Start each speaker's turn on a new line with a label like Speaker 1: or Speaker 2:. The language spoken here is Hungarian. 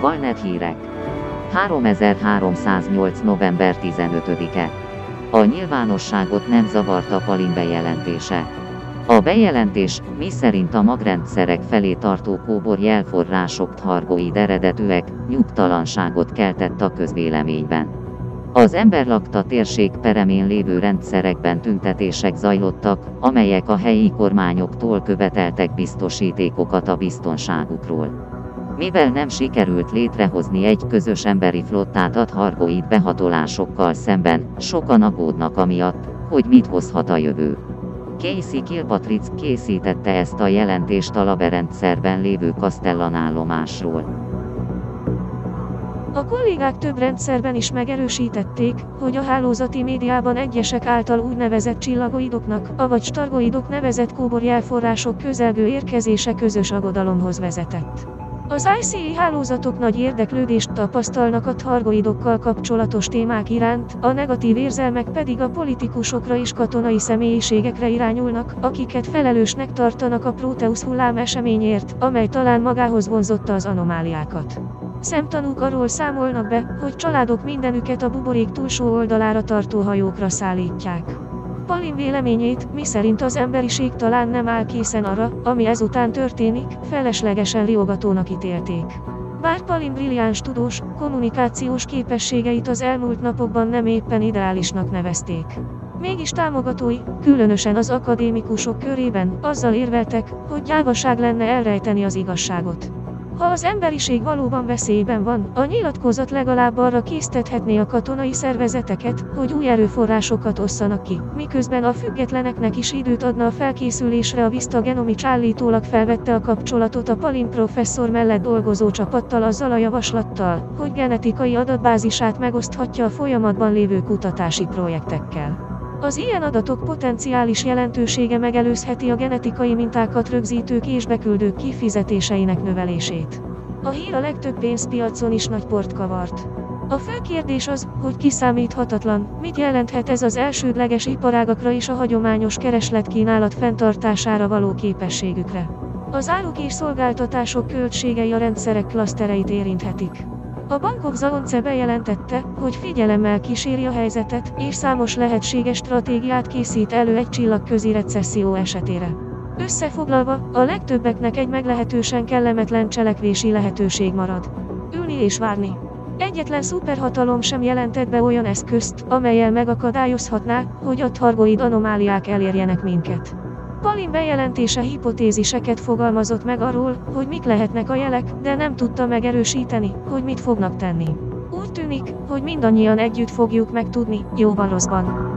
Speaker 1: Valnet hírek. 3308. november 15-e. A nyilvánosságot nem zavarta Palin bejelentése. A bejelentés, miszerint a magrendszerek felé tartó kóbor jelforrások thargoid eredetűek, nyugtalanságot keltett a közvéleményben. Az emberlakta térség peremén lévő rendszerekben tüntetések zajlottak, amelyek a helyi kormányoktól követeltek biztosítékokat a biztonságukról. Mivel nem sikerült létrehozni egy közös emberi flottát a thargoid behatolásokkal szemben, sokan aggódnak amiatt, hogy mit hozhat a jövő. Casey Kilpatrick készítette ezt a jelentést a laberendszerben lévő Castellan állomásról.
Speaker 2: A kollégák több rendszerben is megerősítették, hogy a hálózati médiában egyesek által úgynevezett csillagoidoknak, avagy stargoidok nevezett kóborjelforrások közelgő érkezése közös aggodalomhoz vezetett. Az ICE hálózatok nagy érdeklődést tapasztalnak a targoidokkal kapcsolatos témák iránt, a negatív érzelmek pedig a politikusokra és katonai személyiségekre irányulnak, akiket felelősnek tartanak a Proteus hullám eseményért, amely talán magához vonzotta az anomáliákat. Szemtanúk arról számolnak be, hogy családok mindenüket a buborék túlsó oldalára tartó hajókra szállítják. Palin véleményét, miszerint az emberiség talán nem áll készen arra, ami ezután történik, feleslegesen riogatónak ítélték. Bár Palin brilliáns tudós, kommunikációs képességeit az elmúlt napokban nem éppen ideálisnak nevezték. Mégis támogatói, különösen az akadémikusok körében, azzal érveltek, hogy gyávaság lenne elrejteni az igazságot. Ha az emberiség valóban veszélyben van, a nyilatkozat legalább arra késztethetné a katonai szervezeteket, hogy új erőforrásokat osszanak ki, miközben a függetleneknek is időt adna a felkészülésre a Vista Genomics állítólag felvette a kapcsolatot a Palin professzor mellett dolgozó csapattal azzal a javaslattal, hogy genetikai adatbázisát megoszthatja a folyamatban lévő kutatási projektekkel. Az ilyen adatok potenciális jelentősége megelőzheti a genetikai mintákat rögzítők és beküldők kifizetéseinek növelését. A hír a legtöbb pénzpiacon is nagy port kavart. A fő kérdés az, hogy kiszámíthatatlan, mit jelenthet ez az elsődleges iparágakra és a hagyományos keresletkínálat fenntartására való képességükre. Az áruk és szolgáltatások költségei a rendszerek klasztereit érinthetik. A bankok Zalonce bejelentette, hogy figyelemmel kíséri a helyzetet, és számos lehetséges stratégiát készít elő egy csillagközi recesszió esetére. Összefoglalva, a legtöbbeknek egy meglehetősen kellemetlen cselekvési lehetőség marad. Ülni és várni. Egyetlen szuperhatalom sem jelentett be olyan eszközt, amelyel megakadályozhatná, hogy a targoid anomáliák elérjenek minket. Palin bejelentése hipotéziseket fogalmazott meg arról, hogy mik lehetnek a jelek, de nem tudta megerősíteni, hogy mit fognak tenni. Úgy tűnik, hogy mindannyian együtt fogjuk megtudni, jóban rosszban.